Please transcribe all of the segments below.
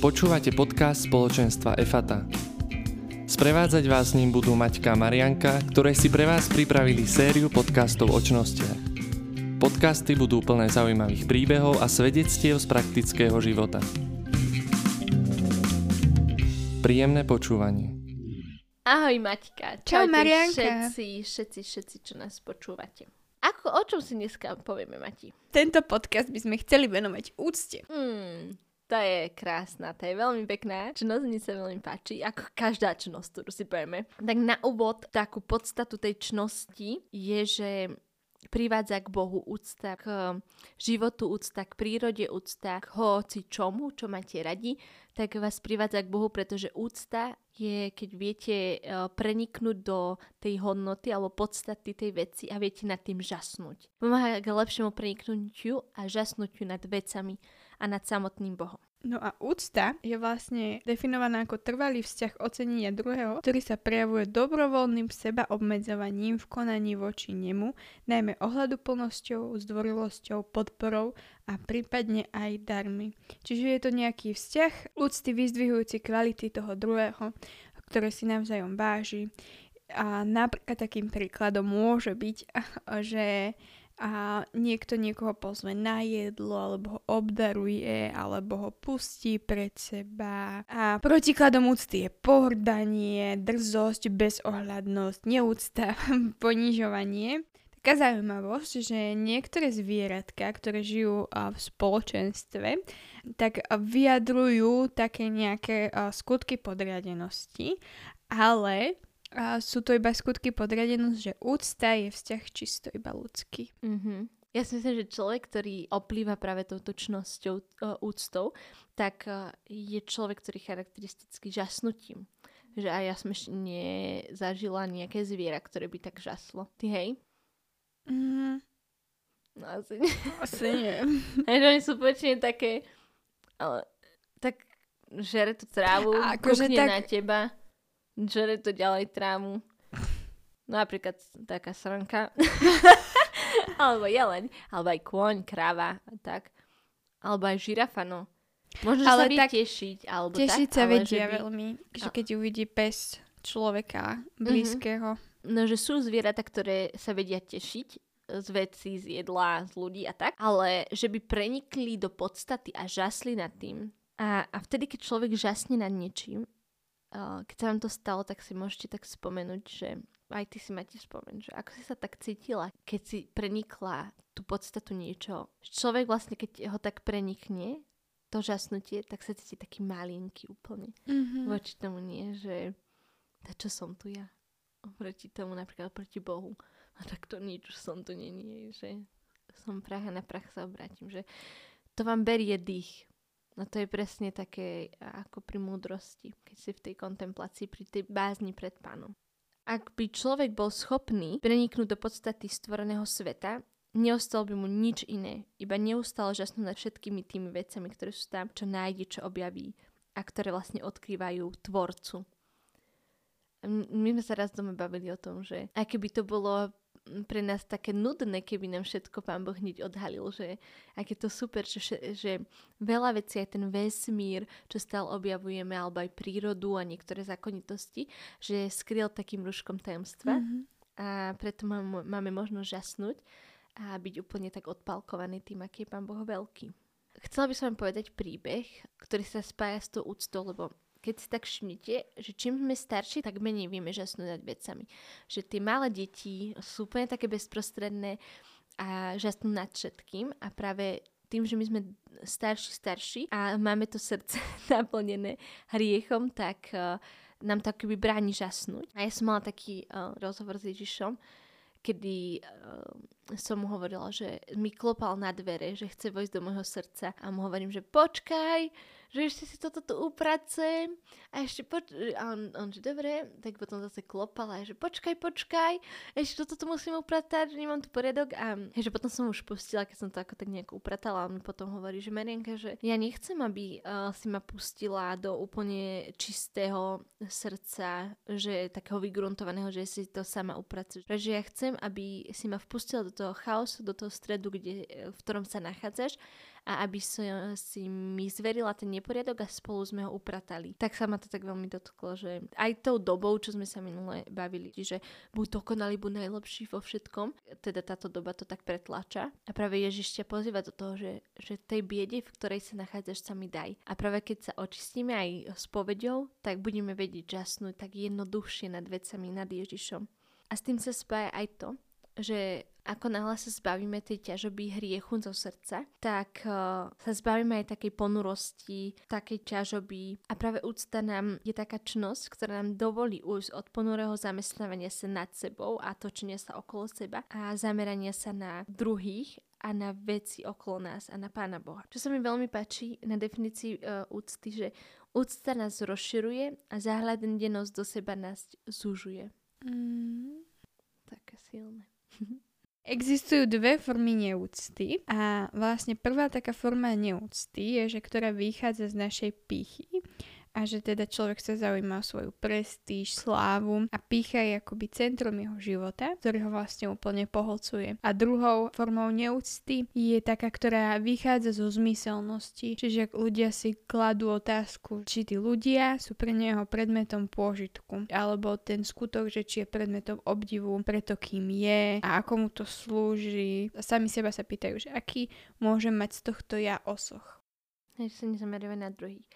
Počúvate podcast spoločenstva EFATA. Sprevádzať vás s ním budú Maťka a Marianka, ktoré si pre vás pripravili sériu podcastov o čnostiach. Podcasty budú plné zaujímavých príbehov a svedectiev z praktického života. Príjemné počúvanie. Ahoj Maťka. Čau, Marianka. Všetci, všetci, všetci, čo nás počúvate. Ako, o čom si dneska povieme, Mati? Tento podcast by sme chceli venovať úcte. Hmm, to je krásna, to je veľmi pekná. Čnosť mi sa veľmi páči, ako každá čnosť, ktorú si povieme. Tak na úvod, takú podstatu tej čnosti je, že privádza k Bohu úcta, k životu úcta, k prírode úcta, k hoci čomu, čo máte radi, tak vás privádza k Bohu, pretože úcta je, keď viete eh, preniknúť do tej hodnoty alebo podstaty tej veci a viete nad tým žasnúť. Pomáha k lepšiemu preniknutiu a žasnutiu nad vecami a nad samotným Bohom. No a úcta je vlastne definovaná ako trvalý vzťah ocenenia druhého, ktorý sa prejavuje dobrovoľným seba obmedzovaním v konaní voči nemu, najmä ohľaduplnosťou, zdvorilosťou, podporou a prípadne aj darmi. Čiže je to nejaký vzťah úcty vyzdvihujúci kvality toho druhého, ktoré si navzájom váži. A napríklad takým príkladom môže byť, že a niekto niekoho pozve na jedlo, alebo ho obdaruje, alebo ho pustí pred seba. A protikladom úcty je pohrdanie, drzosť, bezohľadnosť, neúcta, ponižovanie. Taká zaujímavosť, že niektoré zvieratka, ktoré žijú v spoločenstve, tak vyjadrujú také nejaké skutky podriadenosti, ale sú to iba skutky podriadenosť, že úcta je vzťah čisto iba ľudský. Mm-hmm. Ja si myslím, že človek, ktorý oplýva práve touto čnosťou, uh, úctou, tak uh, je človek, ktorý charakteristicky žasnutím. Že aj ja som ešte nezažila nejaké zviera, ktoré by tak žaslo. Ty hej? Mm, No asi nie. asi nie. Že oni sú počne také, ale tak žere tú trávu, A akože tak- na teba, žere to ďalej trávu. No napríklad taká srnka. alebo jeleň, alebo aj kôň, kráva tak. Alebo aj žirafa, no. Možno, Ale sa vie tak tešiť, alebo Tešiť tak, sa vedia by... veľmi, že keď uvidí pes človeka blízkeho. No, že sú zvieratá, ktoré sa vedia tešiť z vecí, z jedla, z ľudí a tak, ale že by prenikli do podstaty a žasli nad tým. A, a vtedy, keď človek žasne nad niečím, uh, keď sa vám to stalo, tak si môžete tak spomenúť, že aj ty si máte spomenúť, že ako si sa tak cítila, keď si prenikla tú podstatu niečoho. Že Človek vlastne, keď ho tak prenikne, to žasnutie, tak sa cíti taký malinký úplne. Mm-hmm. Voči tomu nie, že to čo som tu ja. Oproti tomu napríklad proti Bohu. A tak to nič som tu není, že som prach a na prach sa obrátim, že to vám berie dých. No to je presne také ako pri múdrosti, keď si v tej kontemplácii, pri tej bázni pred pánom. Ak by človek bol schopný preniknúť do podstaty stvoreného sveta, neostal by mu nič iné, iba neustále žasnúť nad všetkými tými vecami, ktoré sú tam, čo nájde, čo objaví a ktoré vlastne odkrývajú tvorcu. My sme sa raz doma bavili o tom, že aj keby to bolo pre nás také nudné, keby nám všetko pán Boh hneď odhalil, že aké to super, že, že veľa vecí, aj ten vesmír, čo stále objavujeme, alebo aj prírodu a niektoré zákonitosti, že skryl takým rúškom tajomstva Mm-hmm. a preto mám, máme možnosť žasnúť a byť úplne tak odpalkovaný tým, aký je pán Boh veľký. Chcela by som vám povedať príbeh, ktorý sa spája s tou úctou, lebo keď si tak všimnete, že čím sme starší, tak menej vieme žasnúť nad vecami. Že tie malé deti sú úplne také bezprostredné a žasnú nad všetkým a práve tým, že my sme starší, starší a máme to srdce naplnené hriechom, tak uh, nám to akoby bráni žasnúť. A ja som mala taký uh, rozhovor s Ježišom, kedy uh, som mu hovorila, že mi klopal na dvere, že chce vojsť do môjho srdca a mu hovorím, že počkaj, že ešte si toto tu upracem a ešte poč- a on, on, že dobre, tak potom zase klopal a že počkaj, počkaj, ešte toto tu musím upratať, že nemám tu poriadok a že potom som už pustila, keď som to ako tak nejako upratala a on potom hovorí, že Marianka, že ja nechcem, aby uh, si ma pustila do úplne čistého srdca, že takého vygruntovaného, že si to sama upracuješ. Pretože ja chcem, aby si ma vpustila do toho chaosu, do toho stredu, kde, v ktorom sa nachádzaš a aby som si mi zverila ten neporiadok a spolu sme ho upratali. Tak sa ma to tak veľmi dotklo, že aj tou dobou, čo sme sa minule bavili, že buď dokonalý, buď najlepší vo všetkom, teda táto doba to tak pretláča. A práve Ježiš ťa pozýva do toho, že, že tej biede, v ktorej sa nachádzaš, sa mi daj. A práve keď sa očistíme aj s povedou, tak budeme vedieť žasnúť tak jednoduchšie nad vecami, nad Ježišom. A s tým sa spája aj to, že ako náhle sa zbavíme tej ťažoby hriechu zo srdca, tak uh, sa zbavíme aj takej ponurosti, takej ťažoby a práve úcta nám je taká čnosť, ktorá nám dovolí ujsť od ponurého zamestnávania sa nad sebou a točenia sa okolo seba a zamerania sa na druhých a na veci okolo nás a na Pána Boha. Čo sa mi veľmi páči na definícii uh, úcty, že úcta nás rozširuje a zahľadenosť do seba nás zúžuje. Mm. Také silné. Existujú dve formy neúcty a vlastne prvá taká forma neúcty je, že ktorá vychádza z našej pýchy a že teda človek sa zaujíma o svoju prestíž, slávu a pícha je akoby centrom jeho života, ktorý ho vlastne úplne poholcuje. A druhou formou neúcty je taká, ktorá vychádza zo zmyselnosti, čiže ak ľudia si kladú otázku, či tí ľudia sú pre neho predmetom pôžitku, alebo ten skutok, že či je predmetom obdivu preto, kým je a ako mu to slúži. A sami seba sa pýtajú, že aký môžem mať z tohto ja osoch. Že sa nezameriavať na druhých.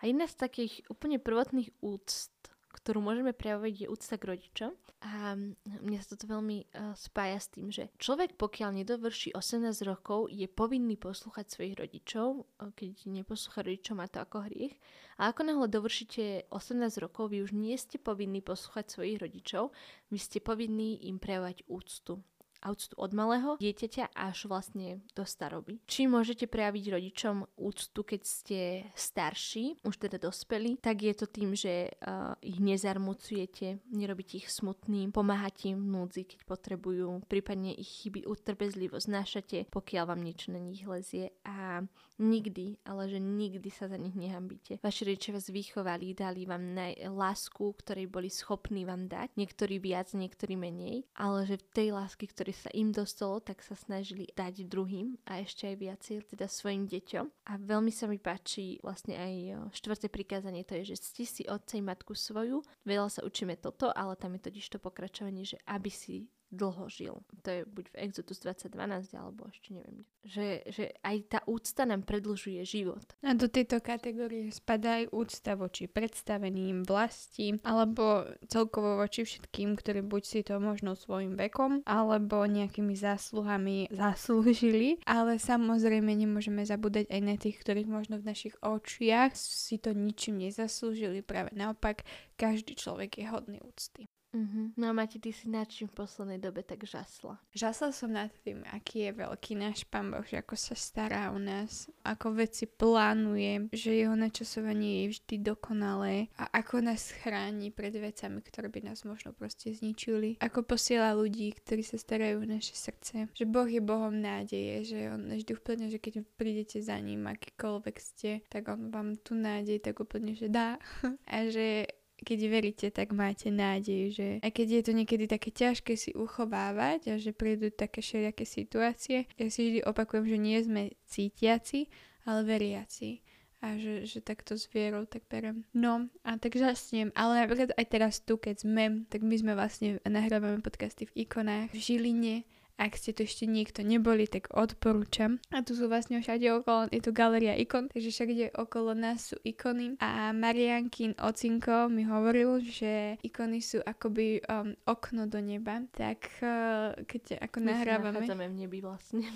A jedna z takých úplne prvotných úct, ktorú môžeme prejavovať, je úcta k rodičom. A mne sa toto veľmi uh, spája s tým, že človek, pokiaľ nedovrší 18 rokov, je povinný poslúchať svojich rodičov. Keď neposlúcha rodičov, má to ako hriech. A ako náhle dovršíte 18 rokov, vy už nie ste povinní poslúchať svojich rodičov, vy ste povinní im prejavovať úctu a úctu od malého dieťaťa až vlastne do staroby. Či môžete prejaviť rodičom úctu, keď ste starší, už teda dospelí, tak je to tým, že uh, ich nezarmucujete, nerobíte ich smutným, pomáhate im v núdzi, keď potrebujú, prípadne ich chyby utrpezlivo znášate, pokiaľ vám niečo na nich lezie a nikdy, ale že nikdy sa za nich nehambíte. Vaši rodičia vás vychovali, dali vám naj- lásku, ktorej boli schopní vám dať, niektorí viac, niektorí menej, ale že v tej lásky, ktorý sa im dostalo, tak sa snažili dať druhým a ešte aj viacej, teda svojim deťom. A veľmi sa mi páči vlastne aj štvrté prikázanie, to je, že cti si otca i matku svoju. Veľa sa učíme toto, ale tam je totiž to pokračovanie, že aby si dlho žil. To je buď v Exodus 2012 alebo ešte neviem. Že, že aj tá úcta nám predlžuje život. A do tejto kategórie spadá aj úcta voči predstaveným vlasti alebo celkovo voči všetkým, ktorí buď si to možno svojim vekom alebo nejakými zásluhami zaslúžili, ale samozrejme nemôžeme zabúdať aj na tých, ktorých možno v našich očiach si to ničím nezaslúžili. Práve naopak, každý človek je hodný úcty. Uh-huh. No a Mati, ty si na čím v poslednej dobe tak žasla? Žasla som nad tým, aký je veľký náš pán Boh, že ako sa stará o nás, ako veci plánuje, že jeho načasovanie je vždy dokonalé a ako nás chráni pred vecami, ktoré by nás možno proste zničili. Ako posiela ľudí, ktorí sa starajú o naše srdce. Že Boh je Bohom nádeje, že on vždy úplne, že keď prídete za ním, akýkoľvek ste, tak on vám tu nádej tak úplne, že dá. a že keď veríte, tak máte nádej, že aj keď je to niekedy také ťažké si uchovávať a že prídu také všelijaké situácie, ja si vždy opakujem, že nie sme cítiaci, ale veriaci. A že, že takto s vierou tak berem. No a tak žasnem, ale napríklad aj teraz tu, keď sme, tak my sme vlastne nahrávame podcasty v ikonách v Žiline ak ste tu ešte niekto neboli, tak odporúčam. A tu sú vlastne všade okolo, je tu galeria ikon, takže všade okolo nás sú ikony. A Mariankin Ocinko mi hovoril, že ikony sú akoby um, okno do neba. Tak uh, keď ako My nahrávame... My v nebi vlastne.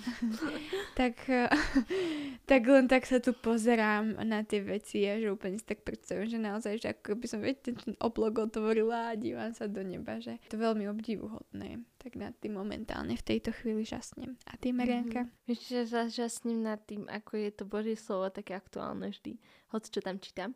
tak, uh, tak len tak sa tu pozerám na tie veci a že úplne si tak predstavím, že naozaj, že ako by som viete, ten oblog otvorila a dívam sa do neba, že to veľmi obdivuhodné tak nad tým momentálne v tejto chvíli žasnem. A ty, Marianka? Mm-hmm. Vieš, že žasnem nad tým, ako je to Božie slovo také aktuálne vždy, hoď čo tam čítam.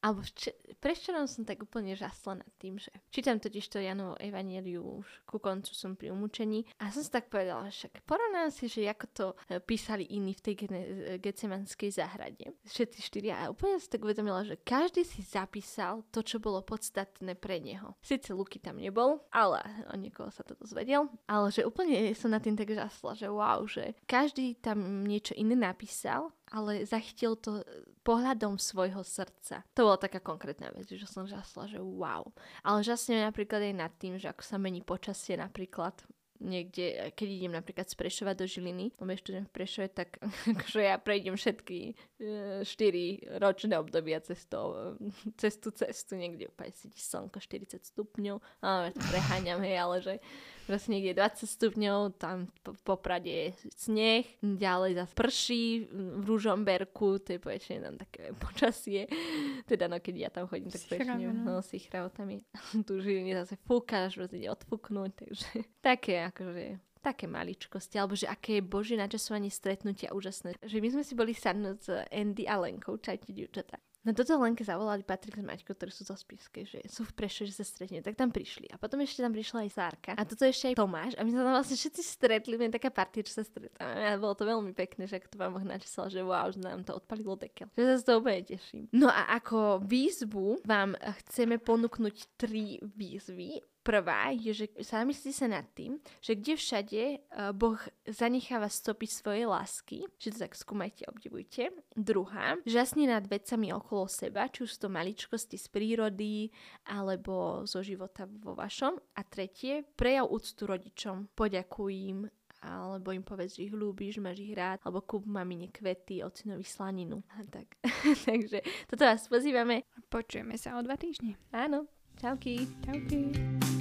Alebo vč- prečo som tak úplne žasla nad tým, že čítam totiž to Janovo Evangeliu už ku koncu som pri umúčení a som si tak povedala, však porovnám si, že ako to e, písali iní v tej gene- gecemanskej záhrade. Všetci štyria a úplne si tak uvedomila, že každý si zapísal to, čo bolo podstatné pre neho. Sice Luky tam nebol, ale o niekoho sa to dozvedel, ale že úplne som na tým tak žasla, že wow, že každý tam niečo iné napísal ale zachytil to pohľadom svojho srdca. To bola taká konkrétna vec, že som žasla, že wow. Ale žasne napríklad aj nad tým, že ako sa mení počasie napríklad niekde, keď idem napríklad z Prešova do Žiliny, lebo študujem v Prešove, tak akože ja prejdem všetky 4 e, ročné obdobia cez, to, cez tú cestu, niekde úplne sedí slnko 40 stupňov, ale to preháňam, hej, ale že proste niekde 20 stupňov, tam po, po Prade je sneh, ďalej zase prší v Ružomberku, to je povečne tam také počasie, teda no keď ja tam chodím, tak povečne no, si tam je, tu žiliny zase fúka, až ide odfúknúť, takže také akože také maličkosti, alebo že aké je Božie načasovanie stretnutia úžasné. Že my sme si boli sadnúť s Andy a Lenkou, čajte dievčatá. No toto Lenke zavolali Patrik s Maťkou, ktorí sú zo Spiske, že sú v Prešove, že sa stretne, tak tam prišli. A potom ešte tam prišla aj Sárka. A toto ešte aj Tomáš. A my sa tam vlastne všetci stretli, len taká partia, čo sa stretávame. A bolo to veľmi pekné, že ak to vám Boh načasal, že wow, že nám to odpalilo dekel. Že sa z toho úplne teším. No a ako výzvu vám chceme ponúknuť tri výzvy Prvá je, že zamyslí sa nad tým, že kde všade uh, Boh zanecháva stopiť svoje lásky, že to tak skúmajte, obdivujte. Druhá, žasni nad vecami okolo seba, či už to maličkosti z prírody alebo zo života vo vašom. A tretie, prejav úctu rodičom, poďakuj im alebo im povedz, že ich ľúbiš, máš ich rád, alebo kúp mamine kvety, ocinovi slaninu. A tak. Takže toto vás pozývame. Počujeme sa o dva týždne. Áno. Tauki. Tauki.